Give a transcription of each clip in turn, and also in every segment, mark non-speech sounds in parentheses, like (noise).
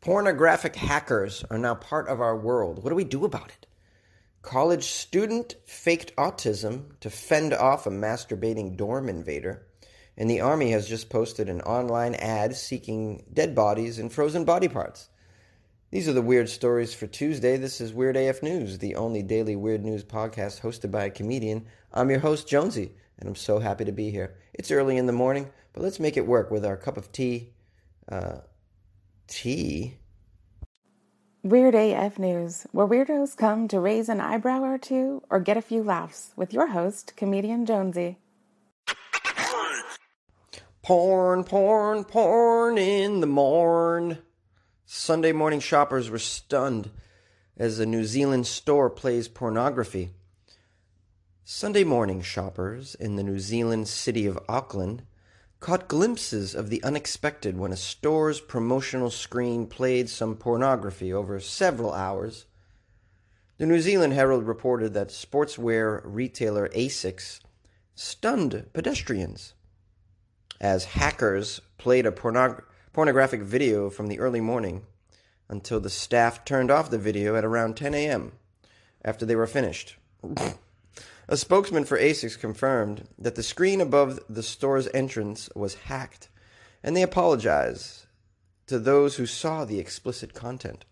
Pornographic hackers are now part of our world. What do we do about it? College student faked autism to fend off a masturbating dorm invader. And the Army has just posted an online ad seeking dead bodies and frozen body parts. These are the weird stories for Tuesday. This is Weird AF News, the only daily weird news podcast hosted by a comedian. I'm your host, Jonesy, and I'm so happy to be here. It's early in the morning, but let's make it work with our cup of tea. Uh, tea? Weird AF News, where weirdos come to raise an eyebrow or two or get a few laughs, with your host, comedian Jonesy. Porn, porn, porn in the morn. Sunday morning shoppers were stunned as a New Zealand store plays pornography. Sunday morning shoppers in the New Zealand city of Auckland caught glimpses of the unexpected when a store's promotional screen played some pornography over several hours. The New Zealand Herald reported that sportswear retailer Asics stunned pedestrians as hackers played a pornog- pornographic video from the early morning until the staff turned off the video at around 10 a.m. after they were finished. A spokesman for ASICS confirmed that the screen above the store's entrance was hacked, and they apologize to those who saw the explicit content.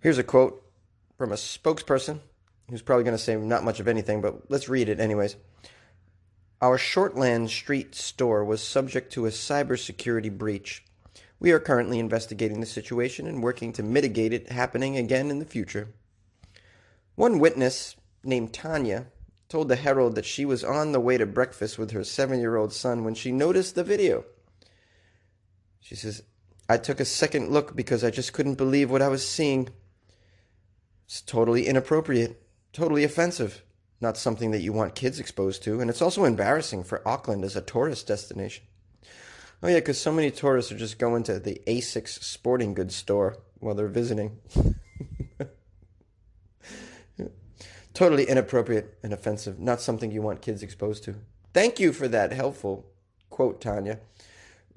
Here's a quote from a spokesperson who's probably going to say not much of anything, but let's read it anyways. Our Shortland Street store was subject to a cybersecurity breach. We are currently investigating the situation and working to mitigate it happening again in the future. One witness named Tanya told the Herald that she was on the way to breakfast with her seven year old son when she noticed the video. She says, I took a second look because I just couldn't believe what I was seeing. It's totally inappropriate, totally offensive, not something that you want kids exposed to, and it's also embarrassing for Auckland as a tourist destination. Oh, yeah, because so many tourists are just going to the Asics sporting goods store while they're visiting. (laughs) Totally inappropriate and offensive. Not something you want kids exposed to. Thank you for that helpful quote, Tanya.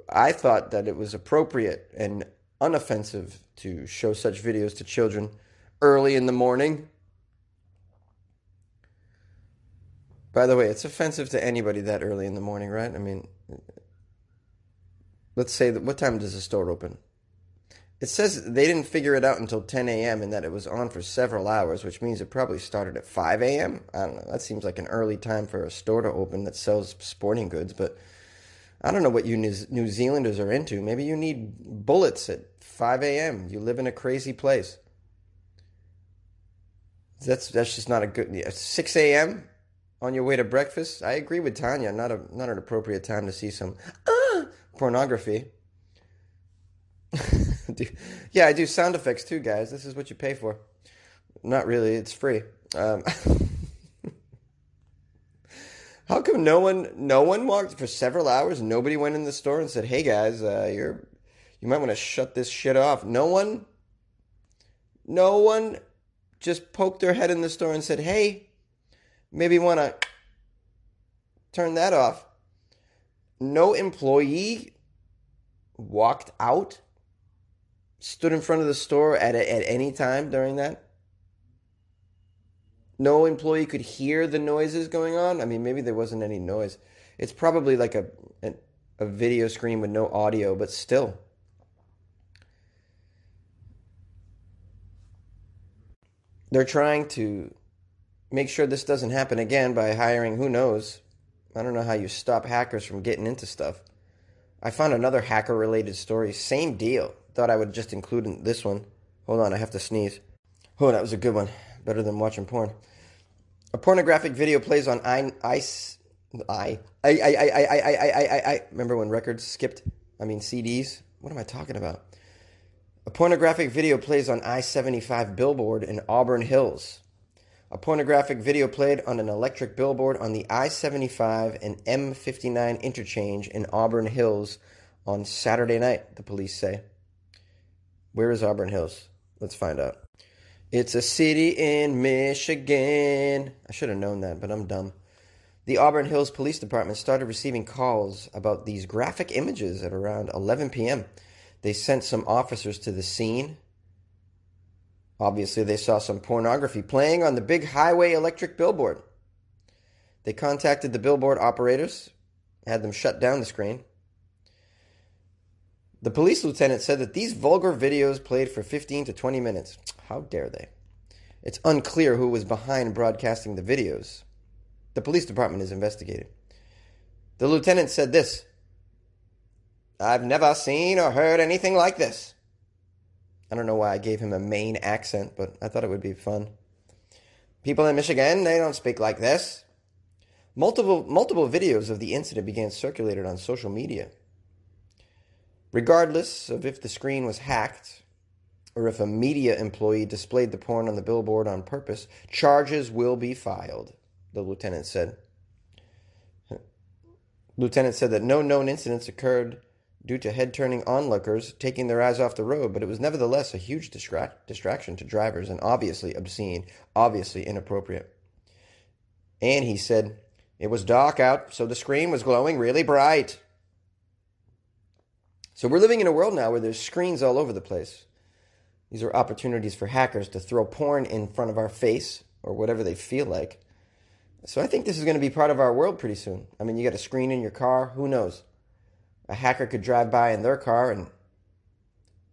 I thought that it was appropriate and unoffensive to show such videos to children early in the morning. By the way, it's offensive to anybody that early in the morning, right? I mean, let's say that what time does the store open? It says they didn't figure it out until 10 a.m. and that it was on for several hours, which means it probably started at 5 a.m. I don't know. That seems like an early time for a store to open that sells sporting goods, but I don't know what you New Zealanders are into. Maybe you need bullets at 5 a.m. You live in a crazy place. That's that's just not a good 6 a.m. on your way to breakfast. I agree with Tanya. Not a not an appropriate time to see some uh, pornography. (laughs) yeah, I do sound effects too, guys. This is what you pay for. Not really, it's free. Um, (laughs) how come no one no one walked for several hours? Nobody went in the store and said, "Hey guys, uh, you're you might want to shut this shit off." No one, no one, just poked their head in the store and said, "Hey, maybe want to turn that off." No employee walked out stood in front of the store at at any time during that? No employee could hear the noises going on. I mean, maybe there wasn't any noise. It's probably like a a, a video screen with no audio, but still. They're trying to make sure this doesn't happen again by hiring who knows. I don't know how you stop hackers from getting into stuff. I found another hacker related story, same deal thought I would just include this one. Hold on, I have to sneeze. Oh, that was a good one. Better than watching porn. A pornographic video plays on I, I, I, I, I, I, I, I, I. Remember when records skipped? I mean CDs. What am I talking about? A pornographic video plays on I 75 billboard in Auburn Hills. A pornographic video played on an electric billboard on the I 75 and M 59 interchange in Auburn Hills on Saturday night, the police say. Where is Auburn Hills? Let's find out. It's a city in Michigan. I should have known that, but I'm dumb. The Auburn Hills Police Department started receiving calls about these graphic images at around 11 p.m. They sent some officers to the scene. Obviously, they saw some pornography playing on the big highway electric billboard. They contacted the billboard operators, had them shut down the screen. The police lieutenant said that these vulgar videos played for 15 to 20 minutes. How dare they? It's unclear who was behind broadcasting the videos. The police department is investigating. The lieutenant said this I've never seen or heard anything like this. I don't know why I gave him a Maine accent, but I thought it would be fun. People in Michigan, they don't speak like this. Multiple, multiple videos of the incident began circulated on social media. Regardless of if the screen was hacked or if a media employee displayed the porn on the billboard on purpose, charges will be filed, the lieutenant said. Lieutenant said that no known incidents occurred due to head turning onlookers taking their eyes off the road, but it was nevertheless a huge distra- distraction to drivers and obviously obscene, obviously inappropriate. And he said, It was dark out, so the screen was glowing really bright. So we're living in a world now where there's screens all over the place. These are opportunities for hackers to throw porn in front of our face or whatever they feel like. So I think this is going to be part of our world pretty soon. I mean, you got a screen in your car, who knows? A hacker could drive by in their car and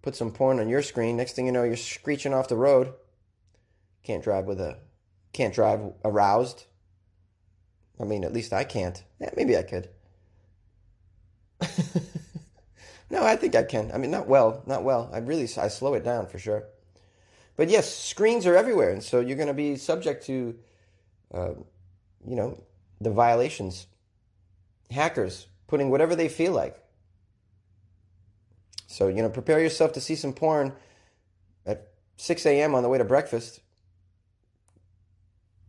put some porn on your screen. Next thing you know, you're screeching off the road. Can't drive with a can't drive aroused. I mean, at least I can't. Yeah, maybe I could. (laughs) No, I think I can. I mean, not well, not well. I really I slow it down for sure. But yes, screens are everywhere, and so you're going to be subject to, uh, you know, the violations. Hackers putting whatever they feel like. So you know, prepare yourself to see some porn at 6 a.m. on the way to breakfast.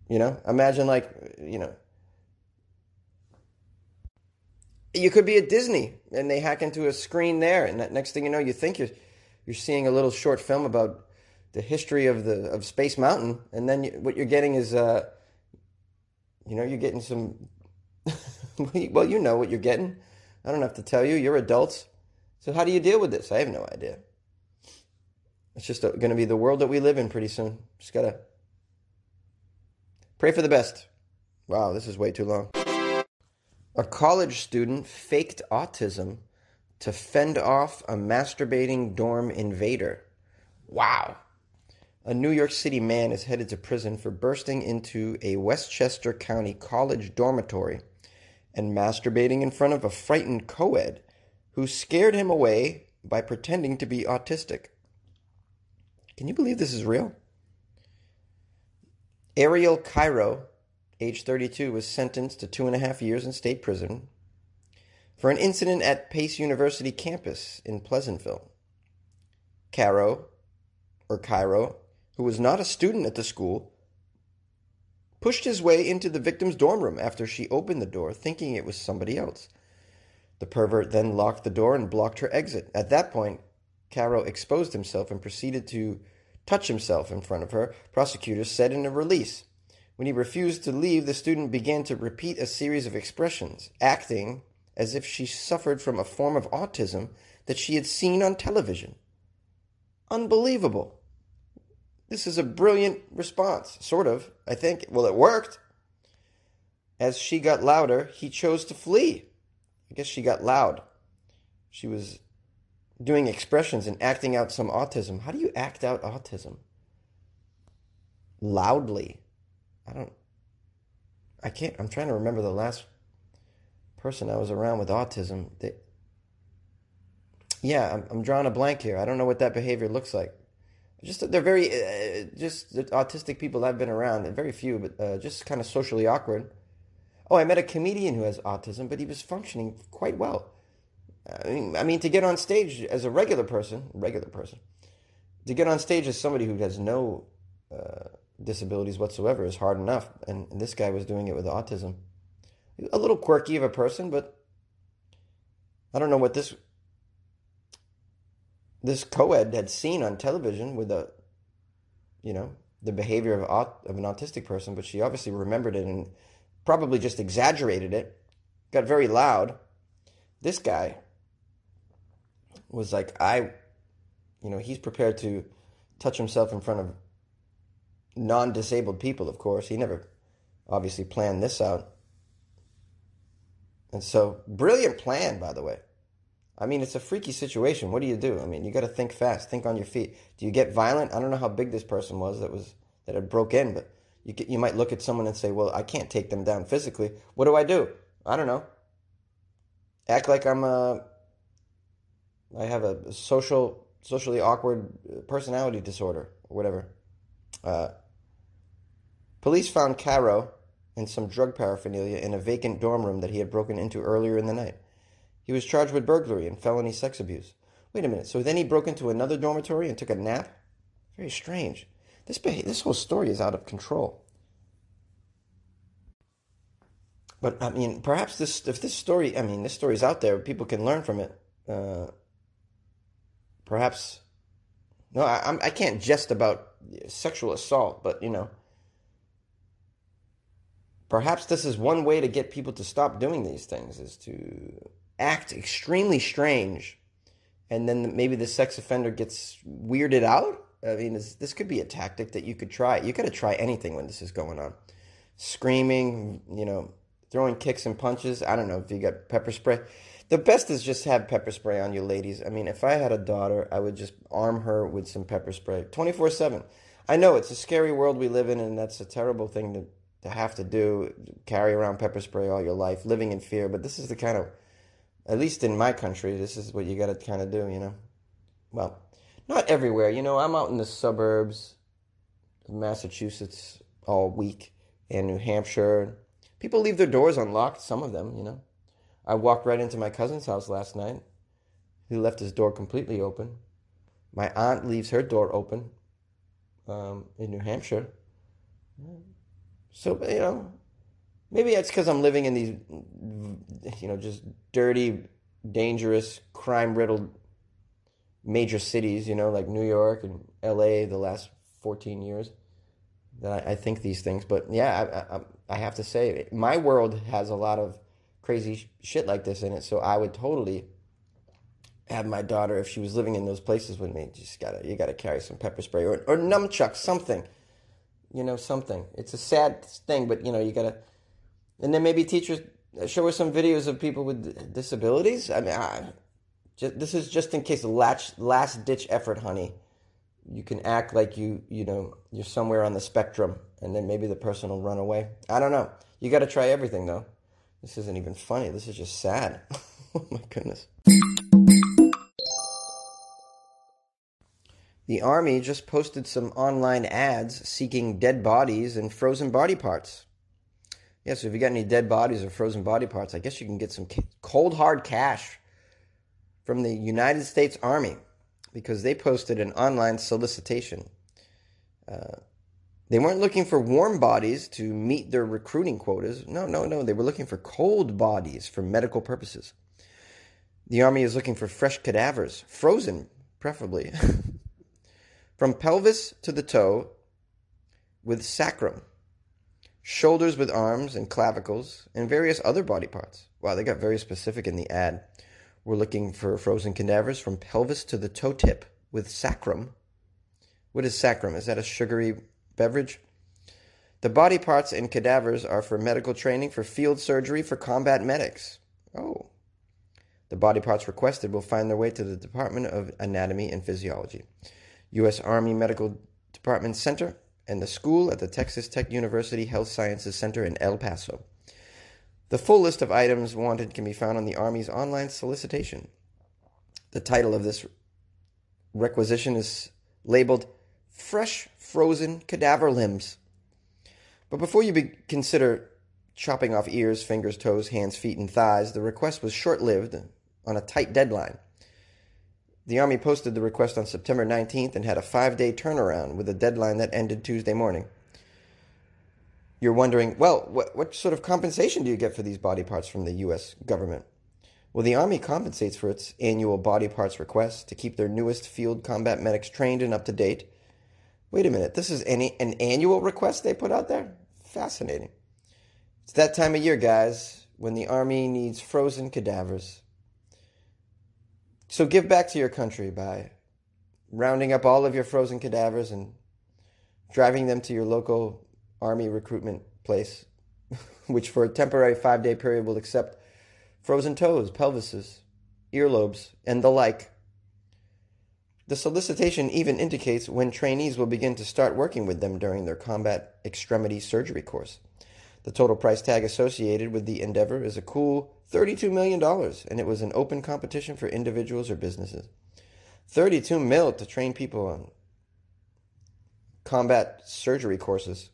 You know, imagine like you know you could be at Disney and they hack into a screen there, and that next thing you know, you think you're you're seeing a little short film about the history of the of Space Mountain, and then you, what you're getting is, uh, you know, you're getting some. (laughs) well, you know what you're getting. I don't have to tell you. You're adults. So how do you deal with this? I have no idea. It's just going to be the world that we live in pretty soon. Just gotta pray for the best. Wow, this is way too long. A college student faked autism to fend off a masturbating dorm invader. Wow. A New York City man is headed to prison for bursting into a Westchester County college dormitory and masturbating in front of a frightened co ed who scared him away by pretending to be autistic. Can you believe this is real? Ariel Cairo age 32, was sentenced to two and a half years in state prison for an incident at Pace University campus in Pleasantville. Caro, or Cairo, who was not a student at the school, pushed his way into the victim's dorm room after she opened the door, thinking it was somebody else. The pervert then locked the door and blocked her exit. At that point, Caro exposed himself and proceeded to touch himself in front of her, prosecutors said in a release. When he refused to leave, the student began to repeat a series of expressions, acting as if she suffered from a form of autism that she had seen on television. Unbelievable. This is a brilliant response, sort of, I think. Well, it worked. As she got louder, he chose to flee. I guess she got loud. She was doing expressions and acting out some autism. How do you act out autism? Loudly. I don't. I can't. I'm trying to remember the last person I was around with autism. They, yeah, I'm, I'm drawing a blank here. I don't know what that behavior looks like. Just they're very uh, just the autistic people I've been around. Very few, but uh, just kind of socially awkward. Oh, I met a comedian who has autism, but he was functioning quite well. I mean, I mean, to get on stage as a regular person, regular person, to get on stage as somebody who has no uh, disabilities whatsoever is hard enough. And, this guy was doing it with autism. A little quirky of a person, but I don't know what this this co-ed had seen on television with a you know the behavior of of an autistic person, but she obviously remembered it and probably just exaggerated it. Got very loud. This guy, was like, I, you know, he's prepared to touch himself in front of non disabled people, of course. He never obviously planned this out. And so, brilliant plan, by the way. I mean, it's a freaky situation. What do you do? I mean, you got to think fast, think on your feet. Do you get violent? I don't know how big this person was that was that had broke in, but you get, you might look at someone and say, "Well, I can't take them down physically. What do I do?" I don't know. Act like I'm a I have a social socially awkward personality disorder or whatever. Uh, police found Caro and some drug paraphernalia in a vacant dorm room that he had broken into earlier in the night. He was charged with burglary and felony sex abuse. Wait a minute. So then he broke into another dormitory and took a nap? Very strange. This this whole story is out of control. But I mean, perhaps this if this story, I mean, this story is out there, people can learn from it. Uh, perhaps, no, I, I'm, I can't jest about sexual assault, but you know, perhaps this is one way to get people to stop doing these things is to act extremely strange and then maybe the sex offender gets weirded out. I mean this, this could be a tactic that you could try. You got to try anything when this is going on. Screaming you know throwing kicks and punches. I don't know if you got pepper spray. The best is just have pepper spray on you ladies. I mean if i had a daughter i would just arm her with some pepper spray 24-7 i know it's a scary world we live in and that's a terrible thing to, to have to do carry around pepper spray all your life living in fear but this is the kind of at least in my country, this is what you got to kind of do, you know. Well, not everywhere. You know, I'm out in the suburbs of Massachusetts all week and New Hampshire. People leave their doors unlocked, some of them, you know. I walked right into my cousin's house last night. He left his door completely open. My aunt leaves her door open um, in New Hampshire. So, you know, Maybe it's because I'm living in these, you know, just dirty, dangerous, crime riddled major cities, you know, like New York and LA the last 14 years that I, I think these things. But yeah, I, I, I, have to say, my world has a lot of crazy shit like this in it. So I would totally have my daughter, if she was living in those places with me, just gotta, you gotta carry some pepper spray or, or nunchucks, something, you know, something. It's a sad thing, but you know, you gotta, and then maybe teachers uh, show us some videos of people with disabilities. I mean, I, just, this is just in case last last ditch effort, honey. You can act like you you know you're somewhere on the spectrum, and then maybe the person will run away. I don't know. You got to try everything though. This isn't even funny. This is just sad. (laughs) oh my goodness. The Army just posted some online ads seeking dead bodies and frozen body parts. Yeah, so if you got any dead bodies or frozen body parts, I guess you can get some cold hard cash from the United States Army because they posted an online solicitation. Uh, they weren't looking for warm bodies to meet their recruiting quotas. No, no, no. They were looking for cold bodies for medical purposes. The Army is looking for fresh cadavers, frozen, preferably, (laughs) from pelvis to the toe with sacrum shoulders with arms and clavicles, and various other body parts. Wow, they got very specific in the ad. We're looking for frozen cadavers from pelvis to the toe tip with sacrum. What is sacrum? Is that a sugary beverage? The body parts and cadavers are for medical training, for field surgery, for combat medics. Oh. The body parts requested will find their way to the Department of Anatomy and Physiology, U.S. Army Medical Department Center, and the school at the Texas Tech University Health Sciences Center in El Paso. The full list of items wanted can be found on the Army's online solicitation. The title of this requisition is labeled Fresh Frozen Cadaver Limbs. But before you be- consider chopping off ears, fingers, toes, hands, feet, and thighs, the request was short lived on a tight deadline. The Army posted the request on September 19th and had a five day turnaround with a deadline that ended Tuesday morning. You're wondering, well, what, sort of compensation do you get for these body parts from the U.S. government? Well, the Army compensates for its annual body parts requests to keep their newest field combat medics trained and up to date. Wait a minute, this is any, an annual request they put out there? Fascinating. It's that time of year, guys, when the Army needs frozen cadavers. So give back to your country by rounding up all of your frozen cadavers and driving them to your local army recruitment place, (laughs) which for a temporary five day period will accept frozen toes, pelvises, earlobes, and the like. The solicitation even indicates when trainees will begin to start working with them during their combat extremity surgery course. The total price tag associated with the endeavor is a cool $32 million, and it was an open competition for individuals or businesses. 32 mil to train people on combat surgery courses.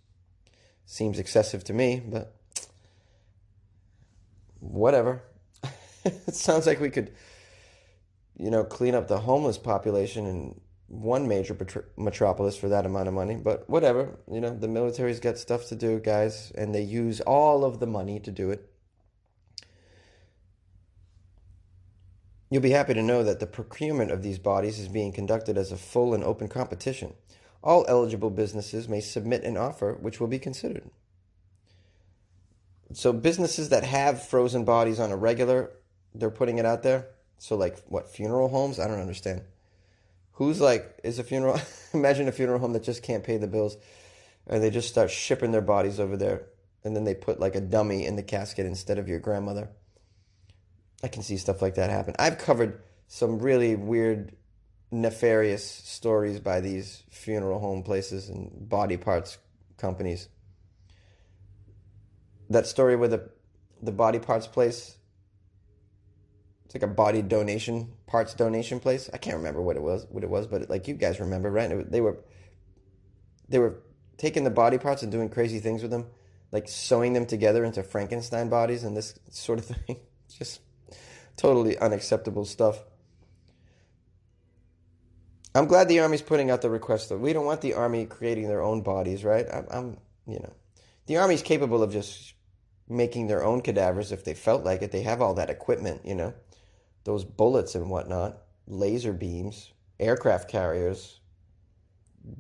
Seems excessive to me, but whatever. (laughs) it sounds like we could, you know, clean up the homeless population in one major metropolis for that amount of money. But whatever, you know, the military's got stuff to do, guys, and they use all of the money to do it. You'll be happy to know that the procurement of these bodies is being conducted as a full and open competition. All eligible businesses may submit an offer which will be considered. So businesses that have frozen bodies on a regular, they're putting it out there. So like what funeral homes? I don't understand. Who's like is a funeral? (laughs) imagine a funeral home that just can't pay the bills, and they just start shipping their bodies over there, and then they put like a dummy in the casket instead of your grandmother. I can see stuff like that happen. I've covered some really weird, nefarious stories by these funeral home places and body parts companies. That story with the the body parts place. It's like a body donation, parts donation place. I can't remember what it was, what it was, but like you guys remember, right? They were they were taking the body parts and doing crazy things with them, like sewing them together into Frankenstein bodies and this sort of (laughs) thing. Just totally unacceptable stuff. I'm glad the army's putting out the request though. We don't want the army creating their own bodies, right? I'm, I'm, you know, the army's capable of just making their own cadavers if they felt like it. They have all that equipment, you know, those bullets and whatnot, laser beams, aircraft carriers,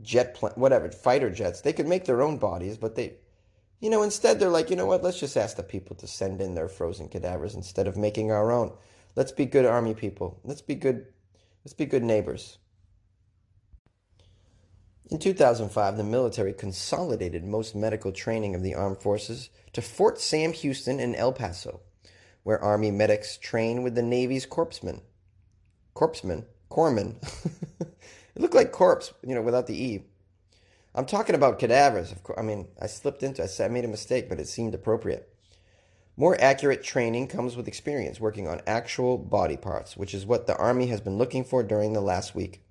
jet whatever, fighter jets. They could make their own bodies, but they you know, instead they're like, you know what? Let's just ask the people to send in their frozen cadavers instead of making our own. Let's be good army people. Let's be good. Let's be good neighbors. In 2005, the military consolidated most medical training of the armed forces to Fort Sam Houston in El Paso, where Army medics train with the Navy's corpsmen. Corpsmen? (laughs) Corpsmen. it looked like corpse, you know, without the E. I'm talking about cadavers. Of course, I mean, I slipped into. I I made a mistake, but it seemed appropriate. More accurate training comes with experience working on actual body parts, which is what the Army has been looking for during the last week.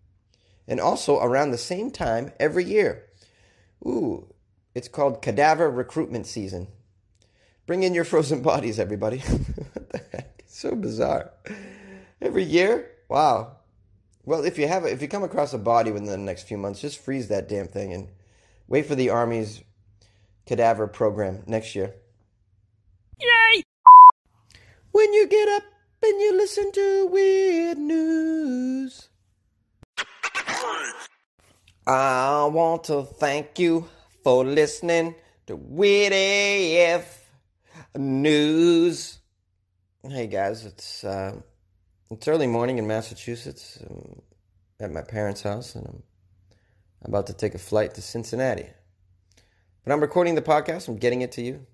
And also around the same time every year. Ooh, it's called cadaver recruitment season. Bring in your frozen bodies, everybody. (laughs) what the heck? It's so bizarre. Every year? Wow. Well, if you have if you come across a body within the next few months, just freeze that damn thing and wait for the army's cadaver program next year. Yay! When you get up and you listen to weird news. I want to thank you for listening to Weird AF News. Hey guys, it's uh, it's early morning in Massachusetts. I'm at my parents' house, and I'm about to take a flight to Cincinnati. But I'm recording the podcast. I'm getting it to you.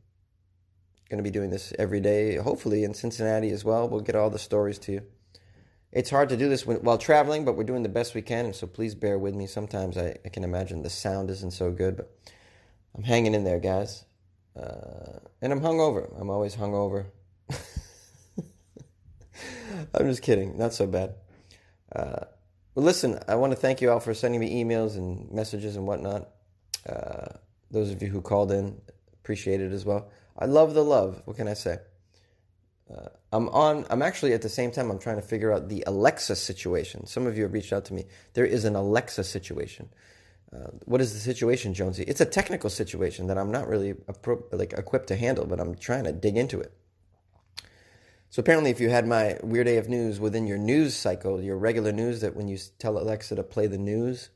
Going to be doing this every day, hopefully in Cincinnati as well. We'll get all the stories to you. It's hard to do this while traveling, but we're doing the best we can, and so please bear with me. Sometimes I, I can imagine the sound isn't so good, but I'm hanging in there, guys. Uh, and I'm hungover. I'm always hungover. (laughs) I'm just kidding. Not so bad. Uh, listen, I want to thank you all for sending me emails and messages and whatnot. Uh, those of you who called in, appreciate it as well. I love the love. What can I say? Uh, I'm on. I'm actually at the same time. I'm trying to figure out the Alexa situation. Some of you have reached out to me. There is an Alexa situation. Uh, what is the situation, Jonesy? It's a technical situation that I'm not really appro- like equipped to handle, but I'm trying to dig into it. So apparently, if you had my Weird AF News within your news cycle, your regular news, that when you tell Alexa to play the news,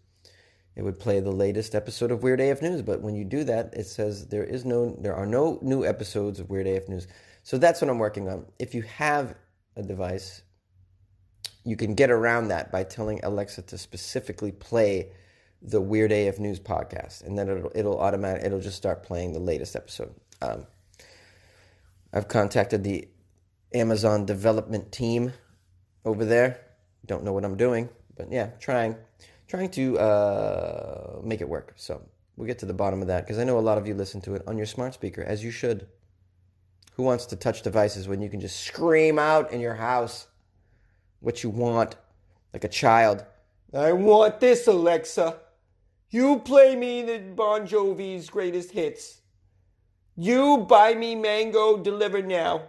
it would play the latest episode of Weird AF News. But when you do that, it says there is no, there are no new episodes of Weird AF News. So that's what I'm working on. If you have a device you can get around that by telling Alexa to specifically play the Weird AF News podcast, and then it'll it'll automatic it'll just start playing the latest episode. Um, I've contacted the Amazon development team over there. Don't know what I'm doing, but yeah, trying trying to uh, make it work. So we'll get to the bottom of that because I know a lot of you listen to it on your smart speaker, as you should. Who wants to touch devices when you can just scream out in your house what you want like a child? I want this, Alexa. You play me the Bon Jovi's greatest hits. You buy me mango deliver now.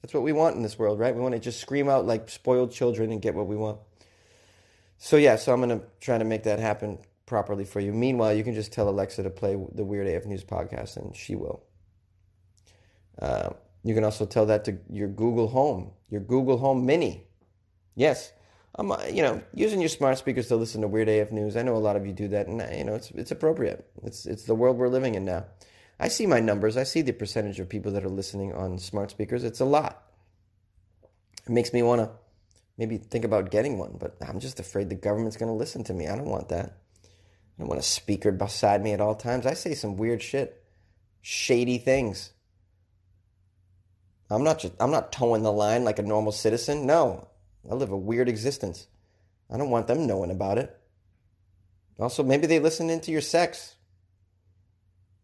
That's what we want in this world, right? We want to just scream out like spoiled children and get what we want. So yeah, so I'm gonna try to make that happen properly for you. Meanwhile, you can just tell Alexa to play the Weird AF News podcast, and she will. Uh, you can also tell that to your Google Home, your Google Home Mini. Yes, I'm, uh, you know, using your smart speakers to listen to Weird AF News. I know a lot of you do that, and uh, you know, it's it's appropriate. It's it's the world we're living in now. I see my numbers. I see the percentage of people that are listening on smart speakers. It's a lot. It makes me want to maybe think about getting one, but I'm just afraid the government's going to listen to me. I don't want that. I don't want a speaker beside me at all times. I say some weird shit, shady things. I'm not just I'm not toeing the line like a normal citizen. No, I live a weird existence. I don't want them knowing about it. Also, maybe they listen into your sex.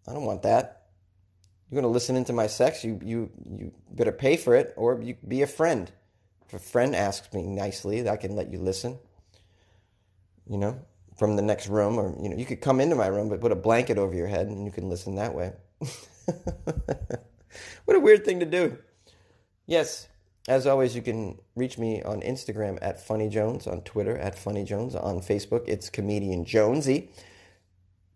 I don't want that. You're going to listen into my sex, you, you, you better pay for it or you be a friend. If a friend asks me nicely, I can let you listen. You know, from the next room, or, you know, you could come into my room, but put a blanket over your head and you can listen that way. (laughs) what a weird thing to do. Yes, as always, you can reach me on Instagram at Funny Jones, on Twitter at Funny Jones, on Facebook, it's Comedian Jonesy.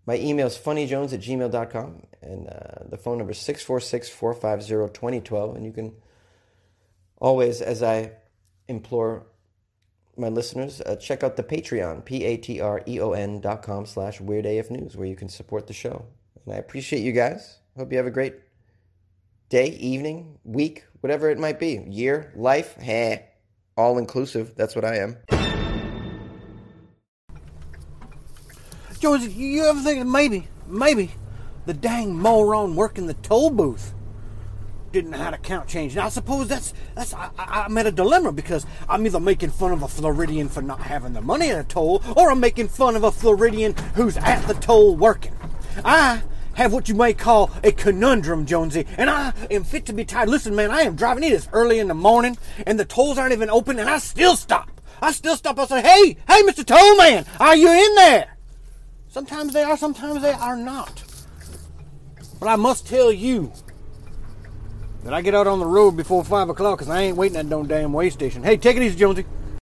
My email is funnyjones at gmail.com, and uh, the phone number is 646 450 2012. And you can always, as I implore my listeners, uh, check out the Patreon, P A T R E O N dot com slash Weird AF News, where you can support the show. And I appreciate you guys. Hope you have a great day, evening, week, whatever it might be. Year, life, heh, all inclusive. That's what I am. George, you ever think that maybe, maybe, the dang moron working the toll booth didn't know how to count change? Now, I suppose that's that's I, I, I'm at a dilemma because I'm either making fun of a Floridian for not having the money at a toll, or I'm making fun of a Floridian who's at the toll working. I have what you may call a conundrum, Jonesy, and I am fit to be tied. Listen, man, I am driving. It is early in the morning, and the tolls aren't even open, and I still stop. I still stop. I say, "Hey, hey, Mister Tollman, are you in there?" Sometimes they are, sometimes they are not. But I must tell you that I get out on the road before five o'clock because I ain't waiting at no damn way station. Hey, take it easy, Jonesy.